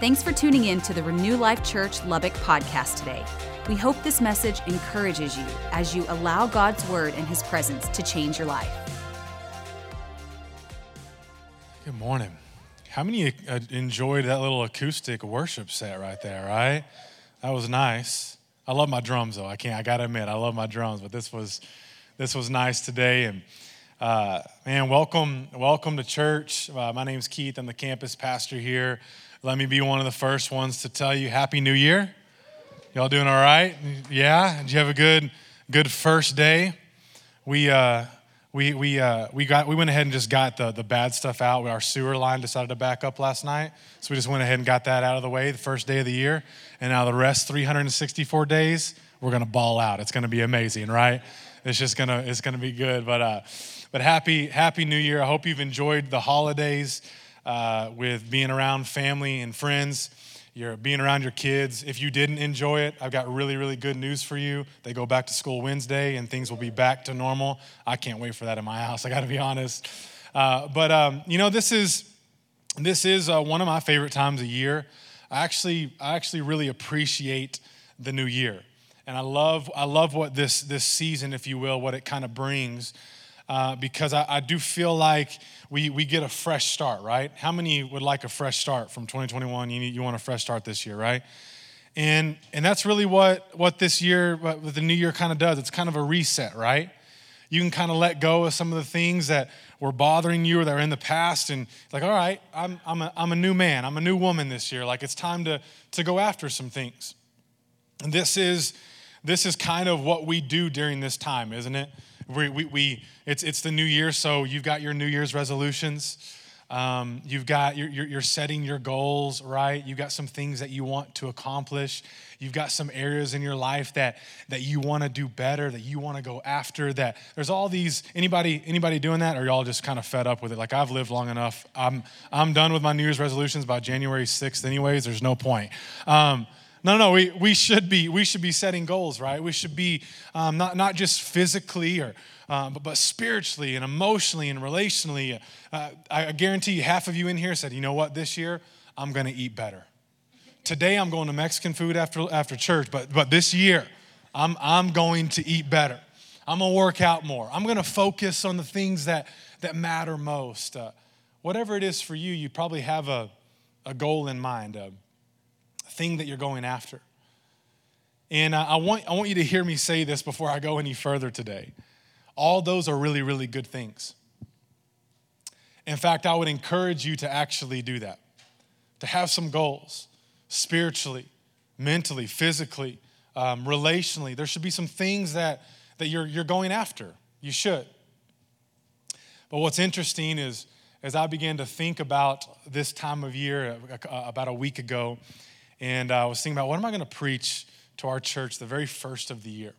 Thanks for tuning in to the Renew Life Church Lubbock podcast today. We hope this message encourages you as you allow God's word and his presence to change your life. Good morning. How many uh, enjoyed that little acoustic worship set right there, right? That was nice. I love my drums though. I can't I got to admit, I love my drums, but this was this was nice today and uh, man, welcome, welcome to church. Uh, my name's Keith. I'm the campus pastor here. Let me be one of the first ones to tell you Happy New Year. Y'all doing all right? Yeah. Did you have a good, good first day? We uh, we we uh, we got we went ahead and just got the the bad stuff out. Our sewer line decided to back up last night, so we just went ahead and got that out of the way the first day of the year. And now the rest 364 days, we're gonna ball out. It's gonna be amazing, right? It's just gonna it's gonna be good. But uh, but happy, happy New Year. I hope you've enjoyed the holidays uh, with being around family and friends. You're being around your kids. If you didn't enjoy it, I've got really, really good news for you. They go back to school Wednesday and things will be back to normal. I can't wait for that in my house, I gotta be honest. Uh, but um, you know, this is this is uh, one of my favorite times of year. I actually, I actually really appreciate the new year. And I love, I love what this, this season, if you will, what it kind of brings uh, because I, I, do feel like we, we get a fresh start, right? How many would like a fresh start from 2021? You, need, you want a fresh start this year, right? And, and that's really what, what this year, what the new year kind of does. It's kind of a reset, right? You can kind of let go of some of the things that were bothering you or that are in the past and like, all right, I'm, I'm, a, I'm a new man, I'm a new woman this year. Like it's time to, to go after some things. And this is, this is kind of what we do during this time, isn't it? We, we, we, it's, it's the new year, so you've got your New Year's resolutions. Um, you've got, you're, you're setting your goals, right? You've got some things that you want to accomplish. You've got some areas in your life that, that you want to do better, that you want to go after, that there's all these, anybody, anybody doing that? Or y'all just kind of fed up with it? Like I've lived long enough. I'm, I'm done with my New Year's resolutions by January 6th anyways. There's no point. Um, no, no, we, we should be we should be setting goals, right? We should be um, not not just physically or um, but, but spiritually and emotionally and relationally. Uh, I guarantee you, half of you in here said, you know what, this year I'm going to eat better. Today I'm going to Mexican food after after church, but but this year I'm I'm going to eat better. I'm going to work out more. I'm going to focus on the things that that matter most. Uh, whatever it is for you, you probably have a a goal in mind. Thing that you're going after. And I want, I want you to hear me say this before I go any further today. All those are really, really good things. In fact, I would encourage you to actually do that, to have some goals spiritually, mentally, physically, um, relationally. There should be some things that, that you're, you're going after. You should. But what's interesting is, as I began to think about this time of year, uh, about a week ago, and I was thinking about what am I going to preach to our church the very first of the year.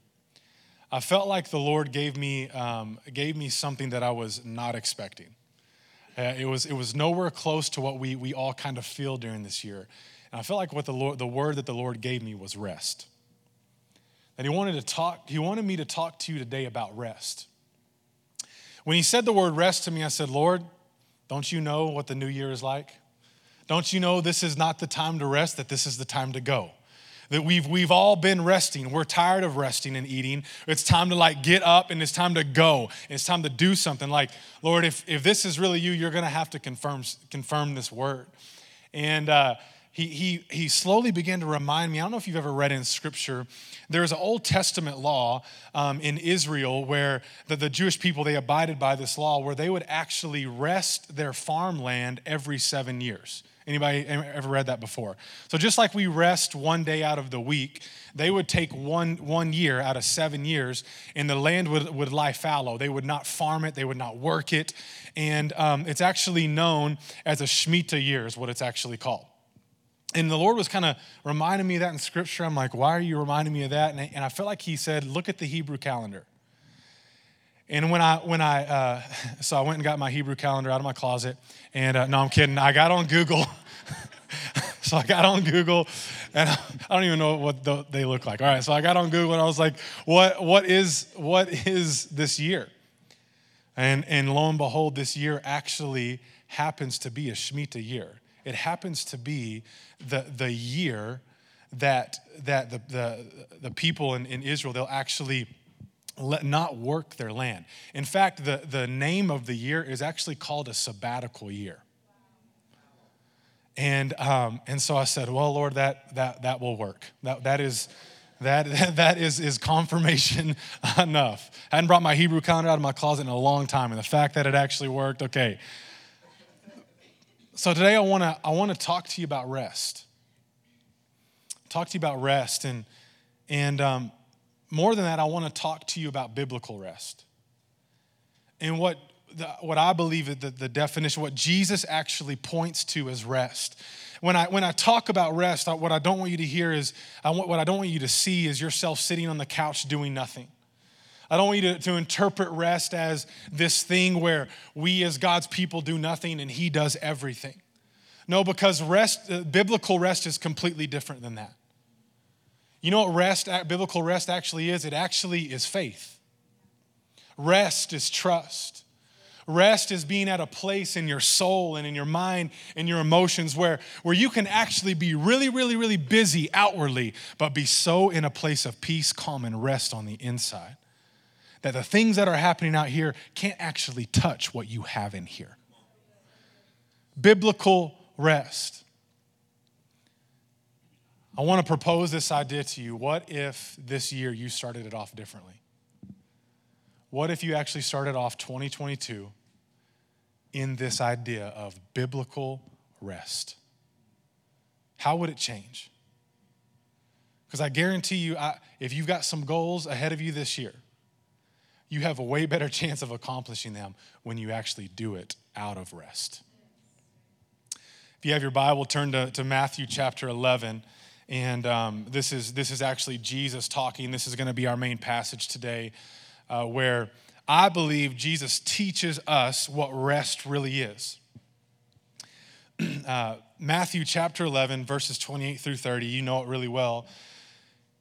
I felt like the Lord gave me um, gave me something that I was not expecting. Uh, it was it was nowhere close to what we we all kind of feel during this year, and I felt like what the Lord the word that the Lord gave me was rest. That He wanted to talk. He wanted me to talk to you today about rest. When He said the word rest to me, I said, Lord, don't you know what the new year is like? Don't you know this is not the time to rest, that this is the time to go? That we've, we've all been resting. We're tired of resting and eating. It's time to like get up and it's time to go. It's time to do something. Like, Lord, if, if this is really you, you're going to have to confirm, confirm this word. And, uh, he, he, he slowly began to remind me. I don't know if you've ever read in scripture, there's an Old Testament law um, in Israel where the, the Jewish people, they abided by this law where they would actually rest their farmland every seven years. Anybody ever read that before? So just like we rest one day out of the week, they would take one, one year out of seven years, and the land would, would lie fallow. They would not farm it, they would not work it. And um, it's actually known as a Shemitah year, is what it's actually called. And the Lord was kind of reminding me of that in scripture. I'm like, why are you reminding me of that? And I, and I felt like He said, look at the Hebrew calendar. And when I, when I, uh, so I went and got my Hebrew calendar out of my closet. And uh, no, I'm kidding. I got on Google. so I got on Google, and I don't even know what the, they look like. All right, so I got on Google, and I was like, what, what, is, what is this year? And, and lo and behold, this year actually happens to be a Shemitah year. It happens to be the, the year that, that the, the, the people in, in Israel, they'll actually let not work their land. In fact, the, the name of the year is actually called a sabbatical year. And, um, and so I said, well, Lord, that, that, that will work. That, that is, that, that is, is confirmation enough. I hadn't brought my Hebrew calendar out of my closet in a long time, and the fact that it actually worked, okay. So today I wanna, I wanna talk to you about rest. Talk to you about rest, and, and um, more than that, I wanna talk to you about biblical rest. And what, the, what I believe the, the definition, what Jesus actually points to as rest. When I, when I talk about rest, I, what I don't want you to hear is, I want, what I don't want you to see is yourself sitting on the couch doing nothing. I don't want you to, to interpret rest as this thing where we as God's people do nothing and He does everything. No, because rest, uh, biblical rest is completely different than that. You know what rest, biblical rest actually is? It actually is faith. Rest is trust. Rest is being at a place in your soul and in your mind and your emotions where, where you can actually be really, really, really busy outwardly, but be so in a place of peace, calm, and rest on the inside that the things that are happening out here can't actually touch what you have in here. Biblical rest. I want to propose this idea to you. What if this year you started it off differently? What if you actually started off 2022 in this idea of biblical rest? How would it change? Because I guarantee you, I, if you've got some goals ahead of you this year, you have a way better chance of accomplishing them when you actually do it out of rest. If you have your Bible, turn to, to Matthew chapter 11. And um, this, is, this is actually Jesus talking. This is going to be our main passage today, uh, where I believe Jesus teaches us what rest really is. Uh, Matthew chapter 11, verses 28 through 30, you know it really well.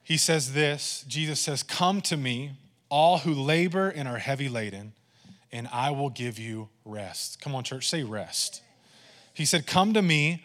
He says this Jesus says, Come to me, all who labor and are heavy laden, and I will give you rest. Come on, church, say rest. He said, Come to me,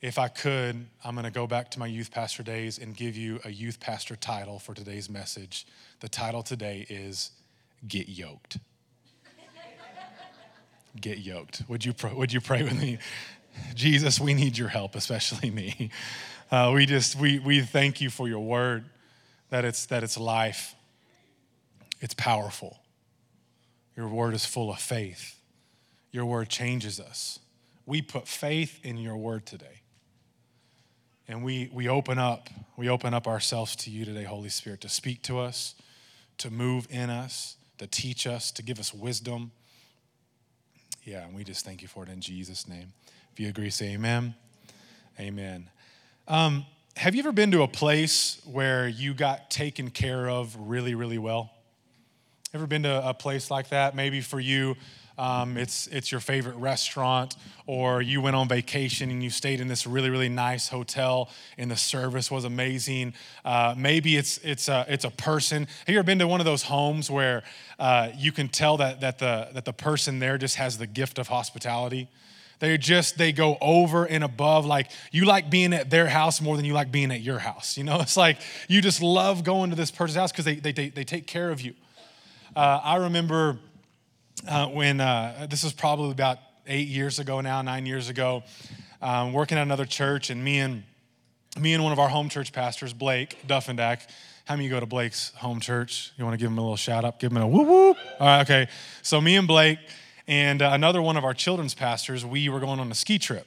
If I could, I'm going to go back to my youth pastor days and give you a youth pastor title for today's message. The title today is Get Yoked get yoked. Would you, pray, would you pray with me? Jesus, we need your help, especially me. Uh, we just, we, we thank you for your word, that it's, that it's life, it's powerful. Your word is full of faith. Your word changes us. We put faith in your word today. And we, we open up, we open up ourselves to you today, Holy Spirit, to speak to us, to move in us, to teach us, to give us wisdom yeah, and we just thank you for it in Jesus' name. If you agree, say amen. Amen. Um, have you ever been to a place where you got taken care of really, really well? Ever been to a place like that? Maybe for you, um, it's, it's your favorite restaurant, or you went on vacation and you stayed in this really, really nice hotel and the service was amazing. Uh, maybe it's, it's, a, it's a person. Have you ever been to one of those homes where uh, you can tell that, that, the, that the person there just has the gift of hospitality? they just they go over and above like you like being at their house more than you like being at your house you know it's like you just love going to this person's house because they, they, they, they, take care of you uh, i remember uh, when uh, this was probably about eight years ago now, nine years ago, um, working at another church, and me and me and one of our home church pastors, Blake Duffendack. How many of you go to Blake's home church? You want to give him a little shout out? Give him a whoop whoop. All right, okay. So me and Blake and uh, another one of our children's pastors, we were going on a ski trip.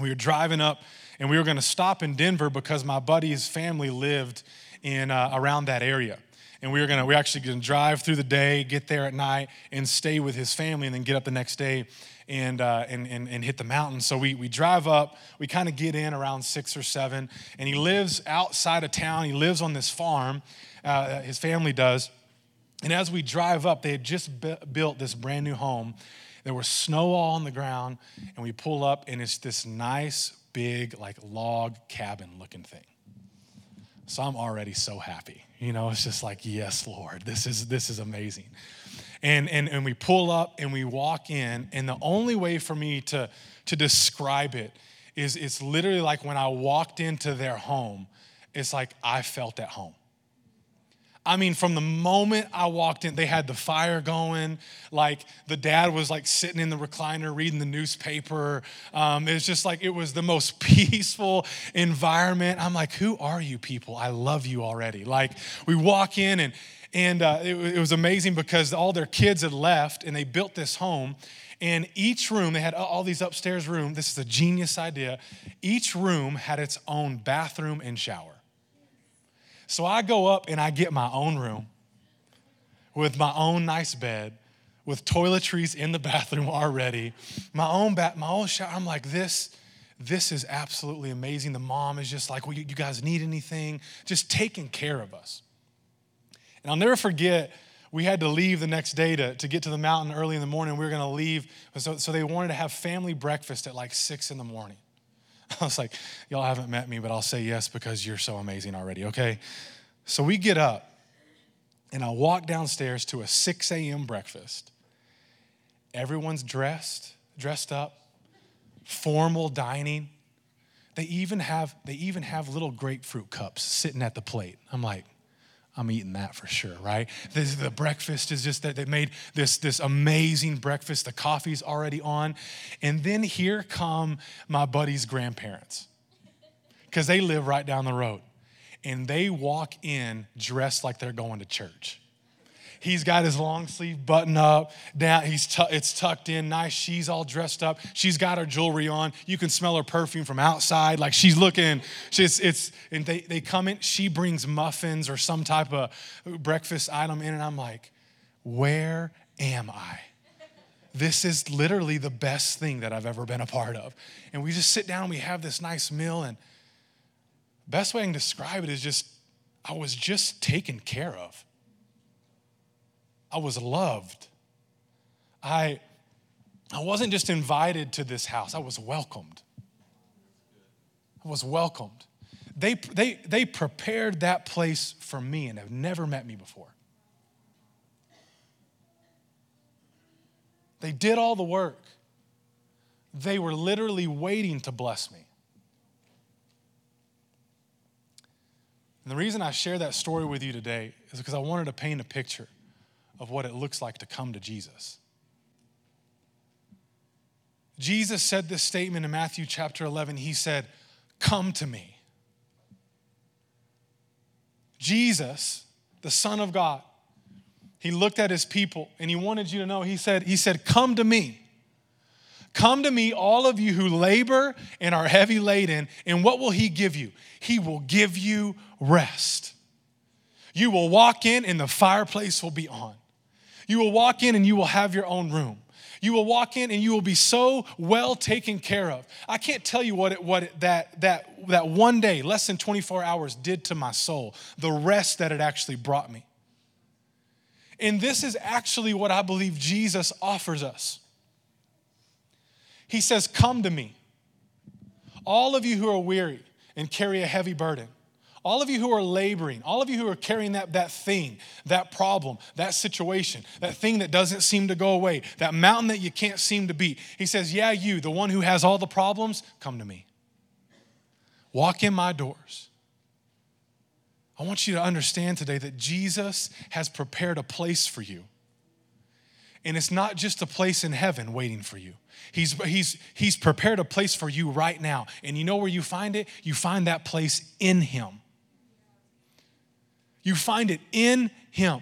We were driving up, and we were going to stop in Denver because my buddy's family lived in uh, around that area and we were gonna we actually gonna drive through the day get there at night and stay with his family and then get up the next day and, uh, and, and, and hit the mountain. So we, we drive up, we kind of get in around six or seven, and he lives outside of town. He lives on this farm, uh, his family does. And as we drive up, they had just b- built this brand new home. There was snow all on the ground, and we pull up, and it's this nice, big, like log cabin looking thing. So I'm already so happy. You know, it's just like, yes, Lord, this is this is amazing. And and and we pull up and we walk in, and the only way for me to to describe it is it's literally like when I walked into their home, it's like I felt at home. I mean, from the moment I walked in, they had the fire going. Like the dad was like sitting in the recliner reading the newspaper. Um, it's just like it was the most peaceful environment. I'm like, who are you people? I love you already. Like we walk in and and uh, it, it was amazing because all their kids had left and they built this home. And each room, they had all these upstairs rooms. This is a genius idea. Each room had its own bathroom and shower. So I go up and I get my own room with my own nice bed, with toiletries in the bathroom already, my own bath, my own shower. I'm like, this, this is absolutely amazing. The mom is just like, well, you, you guys need anything? Just taking care of us. And I'll never forget, we had to leave the next day to, to get to the mountain early in the morning. We were going to leave. So, so they wanted to have family breakfast at like six in the morning. I was like, y'all haven't met me, but I'll say yes because you're so amazing already, okay? So we get up and I walk downstairs to a 6 a.m. breakfast. Everyone's dressed, dressed up, formal dining. They even have they even have little grapefruit cups sitting at the plate. I'm like, I'm eating that for sure, right? The breakfast is just that they made this, this amazing breakfast. The coffee's already on. And then here come my buddy's grandparents because they live right down the road. And they walk in dressed like they're going to church. He's got his long sleeve button up. Down, he's t- it's tucked in nice. She's all dressed up. She's got her jewelry on. You can smell her perfume from outside. Like she's looking. She's it's and they they come in. She brings muffins or some type of breakfast item in, and I'm like, where am I? This is literally the best thing that I've ever been a part of. And we just sit down. We have this nice meal, and best way I can describe it is just I was just taken care of. I was loved. I, I wasn't just invited to this house, I was welcomed. I was welcomed. They, they, they prepared that place for me and have never met me before. They did all the work. They were literally waiting to bless me. And the reason I share that story with you today is because I wanted to paint a picture of what it looks like to come to Jesus. Jesus said this statement in Matthew chapter 11. He said, Come to me. Jesus, the Son of God, he looked at his people and he wanted you to know, he said, he said, Come to me. Come to me, all of you who labor and are heavy laden, and what will he give you? He will give you rest. You will walk in and the fireplace will be on. You will walk in and you will have your own room. You will walk in and you will be so well taken care of. I can't tell you what, it, what it, that, that, that one day, less than 24 hours, did to my soul, the rest that it actually brought me. And this is actually what I believe Jesus offers us. He says, Come to me, all of you who are weary and carry a heavy burden all of you who are laboring, all of you who are carrying that, that thing, that problem, that situation, that thing that doesn't seem to go away, that mountain that you can't seem to beat. He says, Yeah, you, the one who has all the problems, come to me. Walk in my doors. I want you to understand today that Jesus has prepared a place for you. And it's not just a place in heaven waiting for you. He's, he's, he's prepared a place for you right now. And you know where you find it? You find that place in Him. You find it in Him.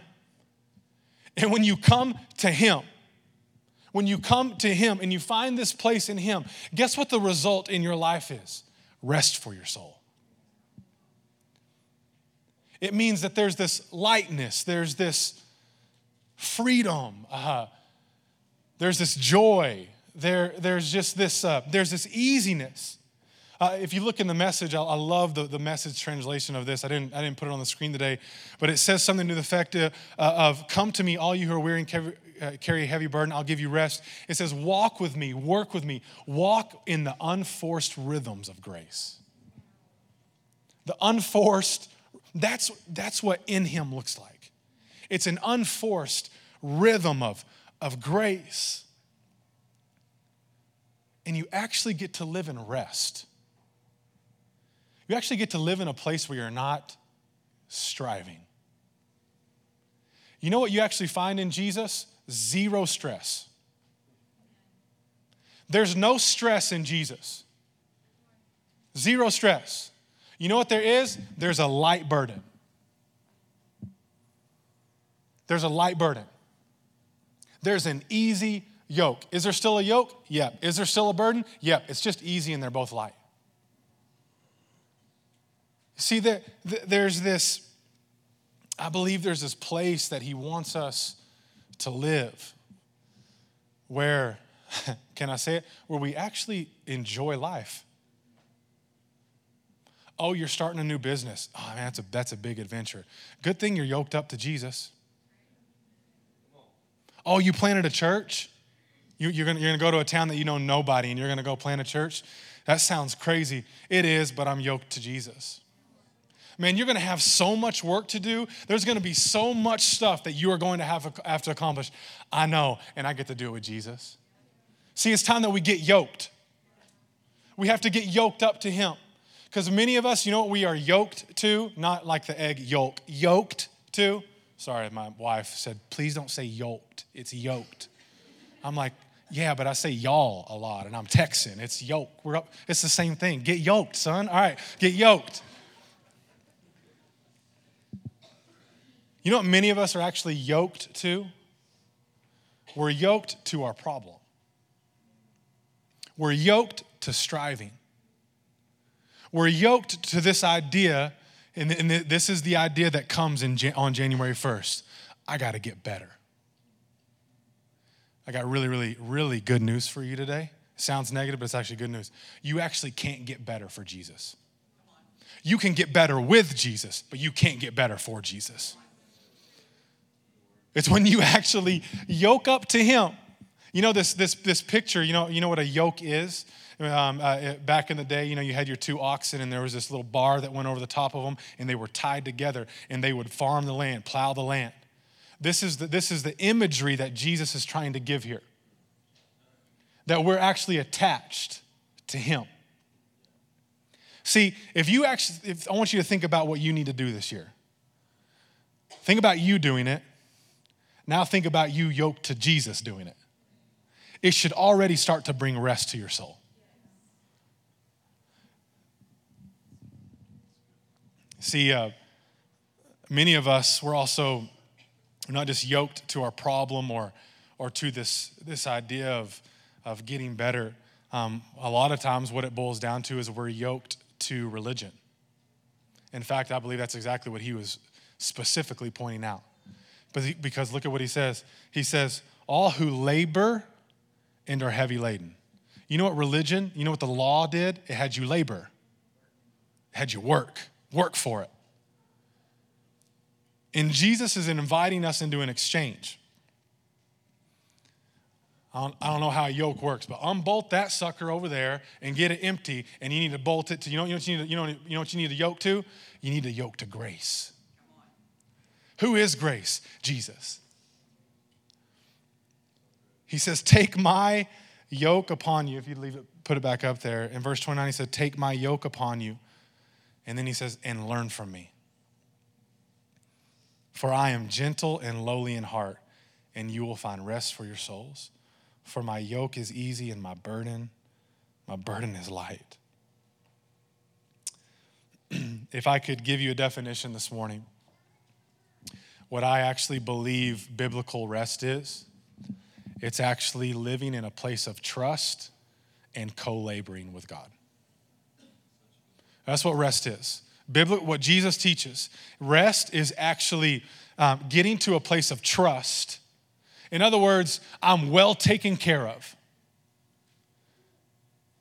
And when you come to Him, when you come to Him and you find this place in Him, guess what the result in your life is? Rest for your soul. It means that there's this lightness, there's this freedom, uh, there's this joy, there, there's just this, uh, there's this easiness. Uh, if you look in the message, I, I love the, the message translation of this. I didn't, I didn't put it on the screen today, but it says something to the effect of, uh, of Come to me, all you who are weary and carry, uh, carry a heavy burden, I'll give you rest. It says, Walk with me, work with me, walk in the unforced rhythms of grace. The unforced, that's, that's what in Him looks like. It's an unforced rhythm of, of grace. And you actually get to live in rest. You actually get to live in a place where you're not striving. You know what you actually find in Jesus? Zero stress. There's no stress in Jesus. Zero stress. You know what there is? There's a light burden. There's a light burden. There's an easy yoke. Is there still a yoke? Yep. Is there still a burden? Yep. It's just easy and they're both light. See, there, there's this, I believe there's this place that he wants us to live where, can I say it? Where we actually enjoy life. Oh, you're starting a new business. Oh, man, that's a, that's a big adventure. Good thing you're yoked up to Jesus. Oh, you planted a church? You, you're going you're to go to a town that you know nobody and you're going to go plant a church? That sounds crazy. It is, but I'm yoked to Jesus. Man, you're going to have so much work to do. There's going to be so much stuff that you are going to have, have to accomplish. I know, and I get to do it with Jesus. See, it's time that we get yoked. We have to get yoked up to Him. Because many of us, you know what we are yoked to? Not like the egg yolk, yoked to. Sorry, my wife said, please don't say yoked. It's yoked. I'm like, yeah, but I say y'all a lot, and I'm Texan. It's yoke. We're up. It's the same thing. Get yoked, son. All right, get yoked. You know what many of us are actually yoked to? We're yoked to our problem. We're yoked to striving. We're yoked to this idea, and this is the idea that comes in, on January 1st. I got to get better. I got really, really, really good news for you today. sounds negative, but it's actually good news. You actually can't get better for Jesus. You can get better with Jesus, but you can't get better for Jesus. It's when you actually yoke up to Him. You know this this this picture. You know you know what a yoke is. Um, uh, back in the day, you know, you had your two oxen, and there was this little bar that went over the top of them, and they were tied together, and they would farm the land, plow the land. This is the, this is the imagery that Jesus is trying to give here. That we're actually attached to Him. See, if you actually, if, I want you to think about what you need to do this year. Think about you doing it now think about you yoked to Jesus doing it. It should already start to bring rest to your soul. See, uh, many of us, we're also not just yoked to our problem or, or to this, this idea of, of getting better. Um, a lot of times, what it boils down to is we're yoked to religion. In fact, I believe that's exactly what he was specifically pointing out. Because look at what he says. He says, All who labor and are heavy laden. You know what religion, you know what the law did? It had you labor, it had you work, work for it. And Jesus is inviting us into an exchange. I don't, I don't, know how a yoke works, but unbolt that sucker over there and get it empty, and you need to bolt it to, you know, you know what you need to, you know, you know what you need a yoke to? You need a yoke to grace. Who is grace? Jesus. He says, Take my yoke upon you. If you leave it, put it back up there. In verse 29, he said, Take my yoke upon you. And then he says, And learn from me. For I am gentle and lowly in heart, and you will find rest for your souls. For my yoke is easy and my burden, my burden is light. if I could give you a definition this morning, what I actually believe biblical rest is. It's actually living in a place of trust and co laboring with God. That's what rest is. Biblical, what Jesus teaches. Rest is actually um, getting to a place of trust. In other words, I'm well taken care of.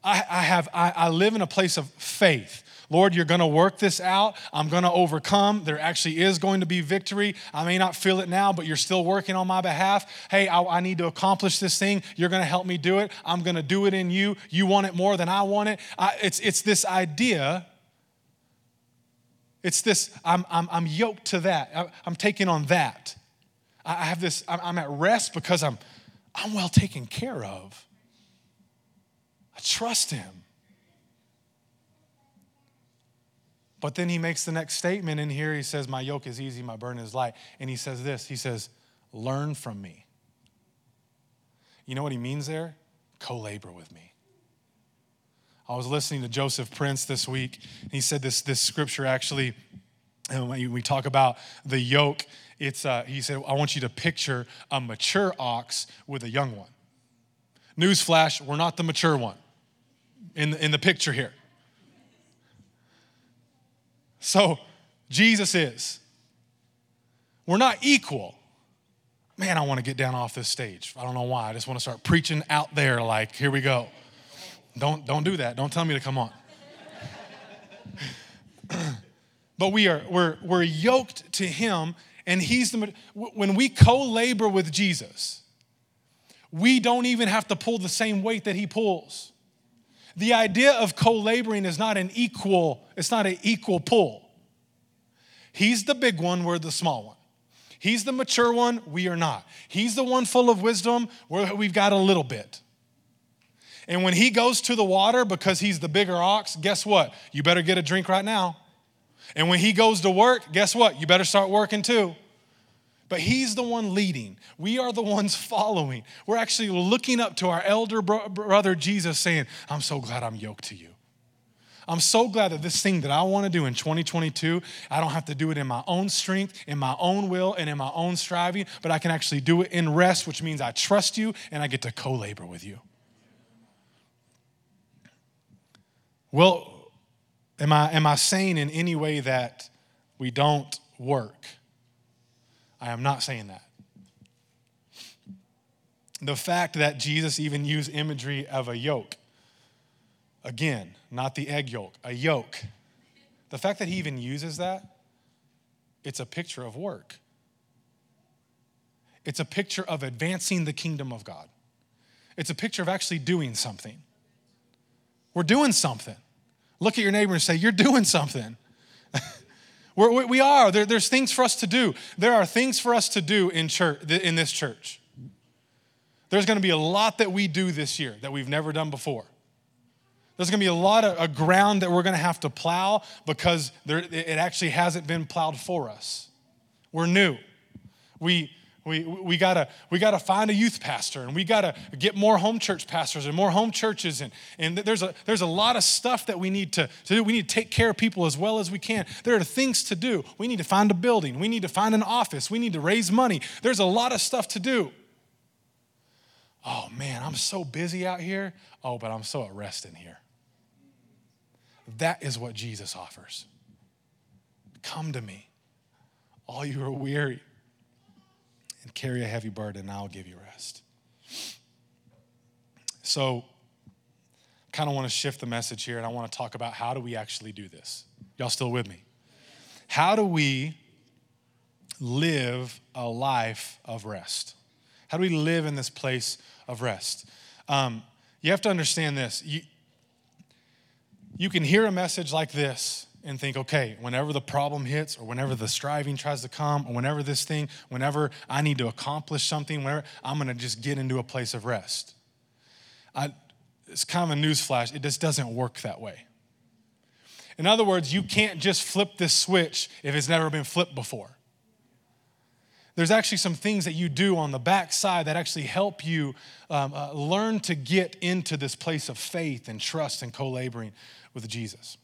I, I have, I, I live in a place of faith. Lord, you're going to work this out. I'm going to overcome. There actually is going to be victory. I may not feel it now, but you're still working on my behalf. Hey, I, I need to accomplish this thing. You're going to help me do it. I'm going to do it in you. You want it more than I want it. I, it's, it's this idea. It's this, I'm, I'm, I'm yoked to that. I, I'm taking on that. I have this, I'm, I'm at rest because I'm, I'm well taken care of. I trust him. But then he makes the next statement in here. He says, My yoke is easy, my burden is light. And he says this He says, Learn from me. You know what he means there? Co labor with me. I was listening to Joseph Prince this week. and He said this, this scripture actually, and when we talk about the yoke, it's, uh, he said, I want you to picture a mature ox with a young one. Newsflash, we're not the mature one in the, in the picture here. So Jesus is. We're not equal. Man, I want to get down off this stage. I don't know why. I just want to start preaching out there like, here we go. Don't, don't do that. Don't tell me to come on. but we are we're, we're yoked to him and he's the when we co-labor with jesus we don't even have to pull the same weight that he pulls the idea of co-laboring is not an equal, it's not an equal pull. He's the big one, we're the small one. He's the mature one, we are not. He's the one full of wisdom, we've got a little bit. And when he goes to the water because he's the bigger ox, guess what? You better get a drink right now. And when he goes to work, guess what? You better start working too. But he's the one leading. We are the ones following. We're actually looking up to our elder bro- brother Jesus saying, I'm so glad I'm yoked to you. I'm so glad that this thing that I want to do in 2022, I don't have to do it in my own strength, in my own will, and in my own striving, but I can actually do it in rest, which means I trust you and I get to co labor with you. Well, am I, am I saying in any way that we don't work? I am not saying that. The fact that Jesus even used imagery of a yoke, again, not the egg yolk, a yoke. The fact that he even uses that, it's a picture of work. It's a picture of advancing the kingdom of God. It's a picture of actually doing something. We're doing something. Look at your neighbor and say, You're doing something. We're, we are. There, there's things for us to do. There are things for us to do in church, in this church. There's going to be a lot that we do this year that we've never done before. There's going to be a lot of a ground that we're going to have to plow because there, it actually hasn't been plowed for us. We're new. We, we, we, gotta, we gotta find a youth pastor and we gotta get more home church pastors and more home churches. And, and there's, a, there's a lot of stuff that we need to, to do. We need to take care of people as well as we can. There are things to do. We need to find a building. We need to find an office. We need to raise money. There's a lot of stuff to do. Oh man, I'm so busy out here. Oh, but I'm so at rest in here. That is what Jesus offers. Come to me, all you are weary and carry a heavy burden, and I'll give you rest. So, kind of want to shift the message here, and I want to talk about how do we actually do this. Y'all still with me? How do we live a life of rest? How do we live in this place of rest? Um, you have to understand this. You, you can hear a message like this and think, okay, whenever the problem hits, or whenever the striving tries to come, or whenever this thing, whenever I need to accomplish something, whenever I'm gonna just get into a place of rest. I, it's kind of a newsflash, it just doesn't work that way. In other words, you can't just flip this switch if it's never been flipped before. There's actually some things that you do on the backside that actually help you um, uh, learn to get into this place of faith and trust and co laboring with Jesus.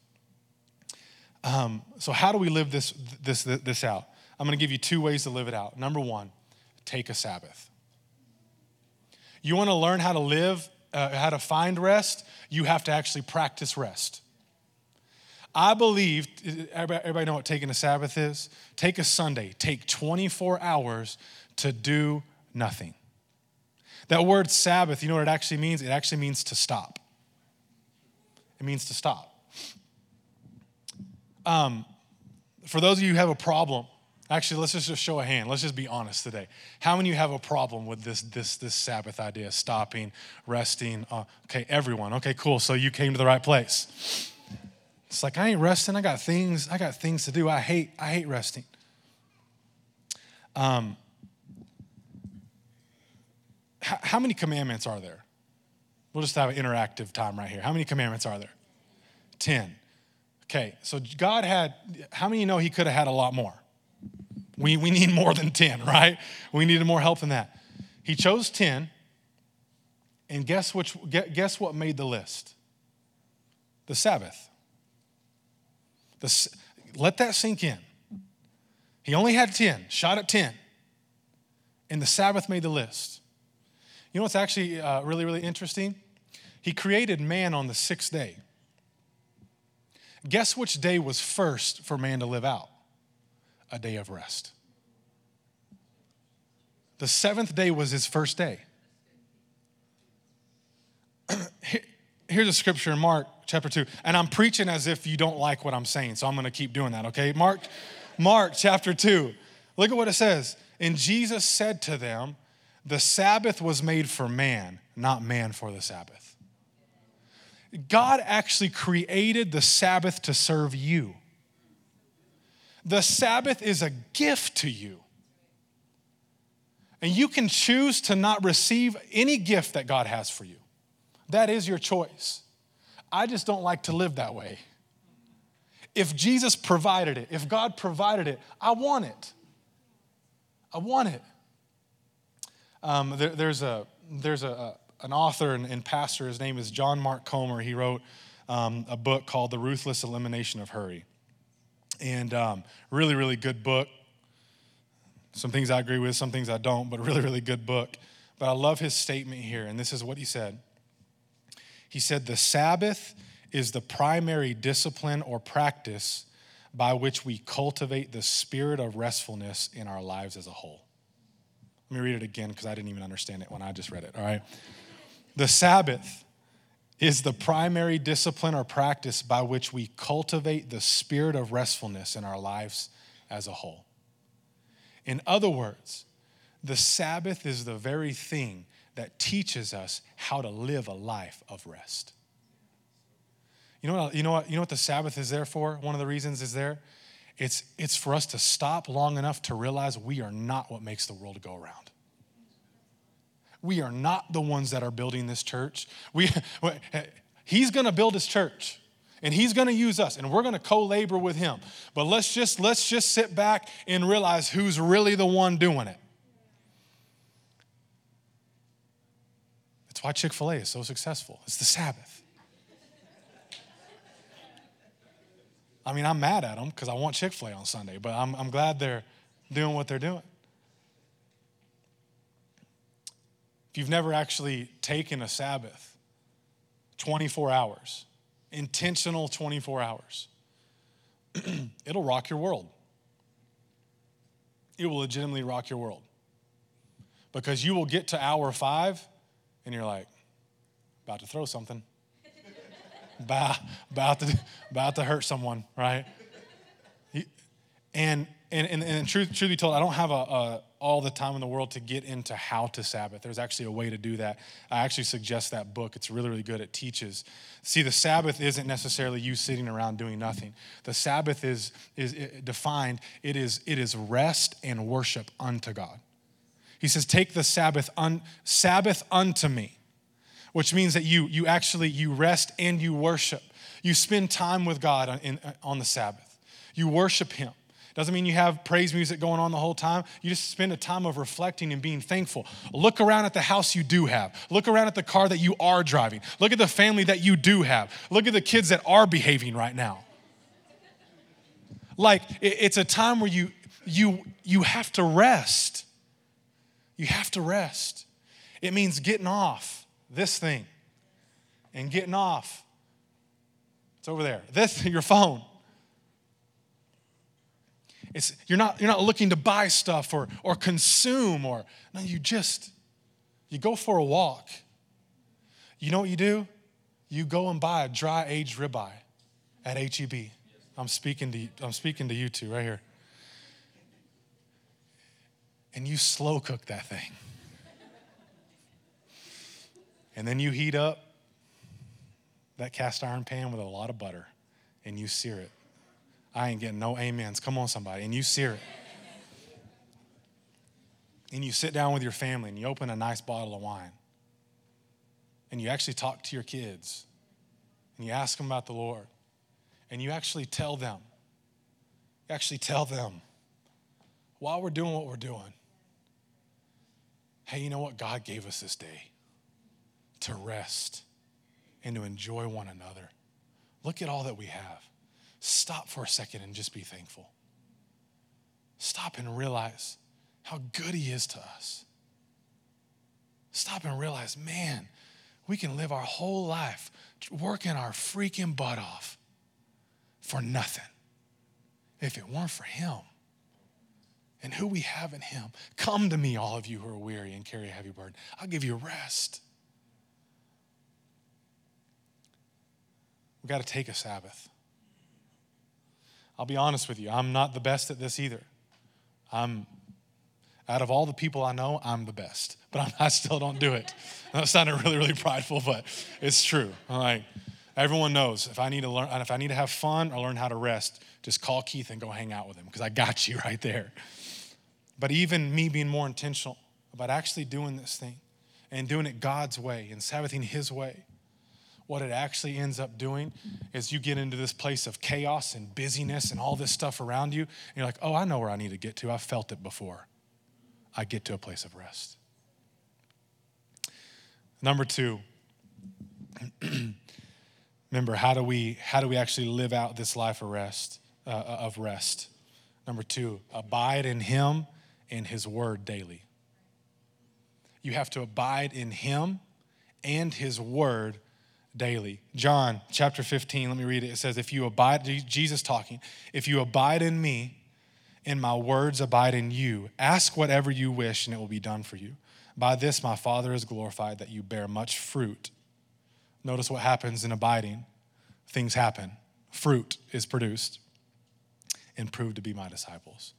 Um, so, how do we live this, this, this out? I'm going to give you two ways to live it out. Number one, take a Sabbath. You want to learn how to live, uh, how to find rest, you have to actually practice rest. I believe, everybody, know what taking a Sabbath is? Take a Sunday, take 24 hours to do nothing. That word Sabbath, you know what it actually means? It actually means to stop. it means to stop. Um, for those of you who have a problem, actually, let's just show a hand. Let's just be honest today. How many of you have a problem with this, this, this Sabbath idea? Stopping, resting. Uh, okay, everyone. Okay, cool. So you came to the right place. It's like I ain't resting. I got things. I got things to do. I hate. I hate resting. Um, how, how many commandments are there? We'll just have an interactive time right here. How many commandments are there? Ten. Okay, so God had, how many know He could have had a lot more? We, we need more than 10, right? We needed more help than that. He chose 10, and guess, which, guess what made the list? The Sabbath. The, let that sink in. He only had 10, shot at 10, and the Sabbath made the list. You know what's actually uh, really, really interesting? He created man on the sixth day. Guess which day was first for man to live out? A day of rest. The seventh day was his first day. Here's a scripture in Mark chapter 2. And I'm preaching as if you don't like what I'm saying, so I'm going to keep doing that, okay? Mark Mark chapter 2. Look at what it says. And Jesus said to them, "The Sabbath was made for man, not man for the Sabbath." God actually created the Sabbath to serve you. The Sabbath is a gift to you. And you can choose to not receive any gift that God has for you. That is your choice. I just don't like to live that way. If Jesus provided it, if God provided it, I want it. I want it. Um, there, there's a, there's a, an author and, and, pastor. His name is John Mark Comer. He wrote um, a book called The Ruthless Elimination of Hurry. And um, really, really good book. Some things I agree with, some things I don't, but really, really good book. But I love his statement here, and this is what he said. He said, The Sabbath is the primary discipline or practice by which we cultivate the spirit of restfulness in our lives as a whole. Let me read it again because I didn't even understand it when I just read it, all right? The Sabbath is the primary discipline or practice by which we cultivate the spirit of restfulness in our lives as a whole. In other words, the Sabbath is the very thing that teaches us how to live a life of rest. You know what, you know what, you know what the Sabbath is there for? One of the reasons is there? It's, it's for us to stop long enough to realize we are not what makes the world go around. We are not the ones that are building this church. We, he's going to build his church and he's going to use us and we're going to co-labor with him. But let's just let's just sit back and realize who's really the one doing it. That's why chick-fil-a is so successful. It's the sabbath. I mean i'm mad at them because i want chick-fil-a on sunday but I'm, I'm glad they're doing what they're doing If you've never actually taken a Sabbath, 24 hours, intentional 24 hours, it'll rock your world. It will legitimately rock your world. Because you will get to hour five and you're like, about to throw something. about, to, about to hurt someone, right? And, and, and, and truth, truth be told, I don't have a, a all the time in the world to get into how to Sabbath. There's actually a way to do that. I actually suggest that book. It's really, really good. It teaches. See, the Sabbath isn't necessarily you sitting around doing nothing. The Sabbath is, is defined, it is, it is rest and worship unto God. He says, Take the Sabbath, un, Sabbath unto me, which means that you, you actually you rest and you worship. You spend time with God on, in, on the Sabbath. You worship Him. Doesn't mean you have praise music going on the whole time. You just spend a time of reflecting and being thankful. Look around at the house you do have. Look around at the car that you are driving. Look at the family that you do have. Look at the kids that are behaving right now. Like it's a time where you you you have to rest. You have to rest. It means getting off this thing and getting off. It's over there. This your phone it's, you're, not, you're not looking to buy stuff or, or consume or, no, you just, you go for a walk. You know what you do? you go and buy a dry aged ribeye at HEB. I'm speaking to I'm speaking to you two right here. And you slow cook that thing. And then you heat up that cast iron pan with a lot of butter and you sear it. I ain't getting no amens. Come on, somebody. And you sear it. And you sit down with your family and you open a nice bottle of wine. And you actually talk to your kids and you ask them about the Lord. And you actually tell them, you actually tell them while we're doing what we're doing, hey, you know what? God gave us this day to rest and to enjoy one another. Look at all that we have. Stop for a second and just be thankful. Stop and realize how good He is to us. Stop and realize, man, we can live our whole life working our freaking butt off for nothing if it weren't for Him and who we have in Him. Come to me, all of you who are weary and carry a heavy burden. I'll give you rest. We've got to take a Sabbath. I'll be honest with you, I'm not the best at this either. I'm, out of all the people I know, I'm the best, but I'm, i still don't do it. That sounded really, really prideful, but it's true. like, everyone knows if I need to learn, if I need to have fun or learn how to rest, just call Keith and go hang out with him because I got you right there. But even me being more intentional about actually doing this thing and doing it God's way and Sabbathing His way, what it actually ends up doing is you get into this place of chaos and busyness and all this stuff around you. And you're like, oh, I know where I need to get to. I've felt it before. I get to a place of rest. Number two, remember how do we how do we actually live out this life of rest? Uh, of rest. Number two, abide in Him and His Word daily. You have to abide in Him and His Word daily. John chapter 15, let me read it. It says, If you abide, Jesus talking, if you abide in me and my words abide in you, ask whatever you wish and it will be done for you. By this my Father is glorified that you bear much fruit. Notice what happens in abiding. Things happen, fruit is produced, and prove to be my disciples.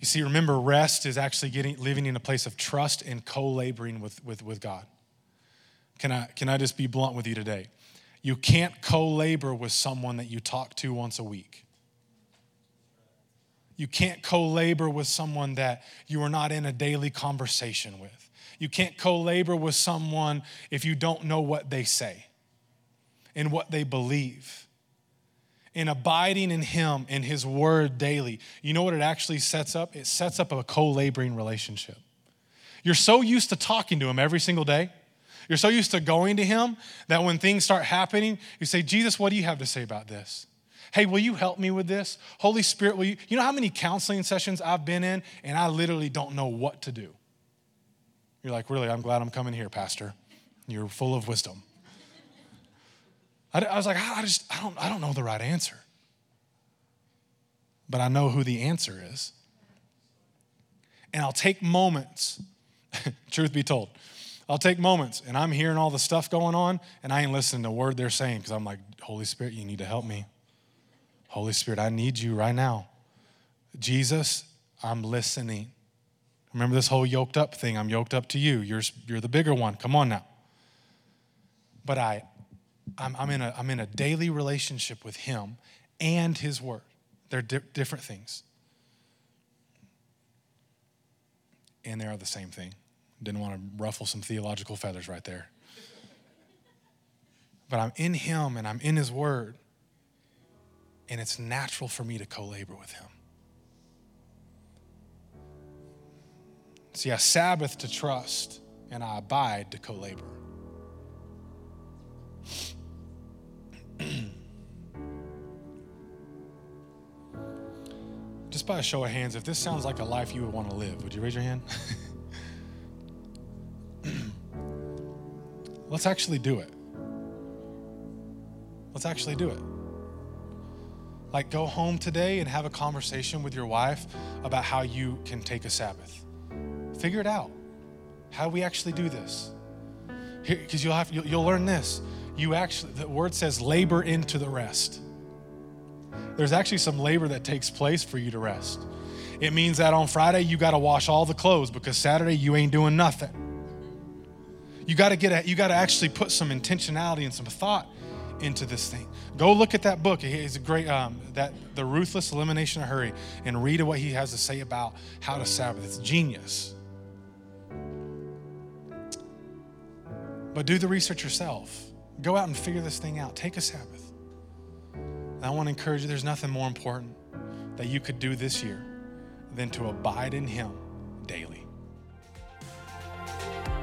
You see, remember, rest is actually getting living in a place of trust and co-laboring with, with, with God. Can I, can I just be blunt with you today? You can't co labor with someone that you talk to once a week. You can't co labor with someone that you are not in a daily conversation with. You can't co labor with someone if you don't know what they say and what they believe. In abiding in Him and His Word daily, you know what it actually sets up? It sets up a co laboring relationship. You're so used to talking to Him every single day you're so used to going to Him that when things start happening, you say, Jesus, what do you have to say about this? Hey, will you help me with this? Holy Spirit, will you? You know how many counseling sessions I've been in and I literally don't know what to do? You're like, really? I'm glad I'm coming here, Pastor. You're full of wisdom. I, I was like, I just, I don't, I don't know the right answer. But I know who the answer is. And I'll take moments, truth be told, I'll take moments and I'm hearing all the stuff going on and I ain't listening to a word they're saying because I'm like, Holy Spirit, you need to help me. Holy Spirit, I need you right now. Jesus, I'm listening. Remember this whole yoked up thing. I'm yoked up to you. You're, you're the bigger one. Come on now. But I, I'm, I'm, in a, I'm in a daily relationship with Him and His Word. They're di- different things. And they are the same thing. Didn't want to ruffle some theological feathers right there. But I'm in Him and I'm in His Word, and it's natural for me to co labor with Him. See, I Sabbath to trust, and I abide to co labor. Just by a show of hands, if this sounds like a life you would want to live, would you raise your hand? Let's actually do it. Let's actually do it. Like, go home today and have a conversation with your wife about how you can take a Sabbath. Figure it out. How do we actually do this? because you'll have you'll, you'll learn this. You actually the word says labor into the rest. There's actually some labor that takes place for you to rest. It means that on Friday you got to wash all the clothes because Saturday you ain't doing nothing. You got to get you got to actually put some intentionality and some thought into this thing. Go look at that book. It's a great um, that the ruthless elimination of hurry and read what he has to say about how to Sabbath. It's genius. But do the research yourself. Go out and figure this thing out. Take a Sabbath. And I want to encourage you. There's nothing more important that you could do this year than to abide in Him daily.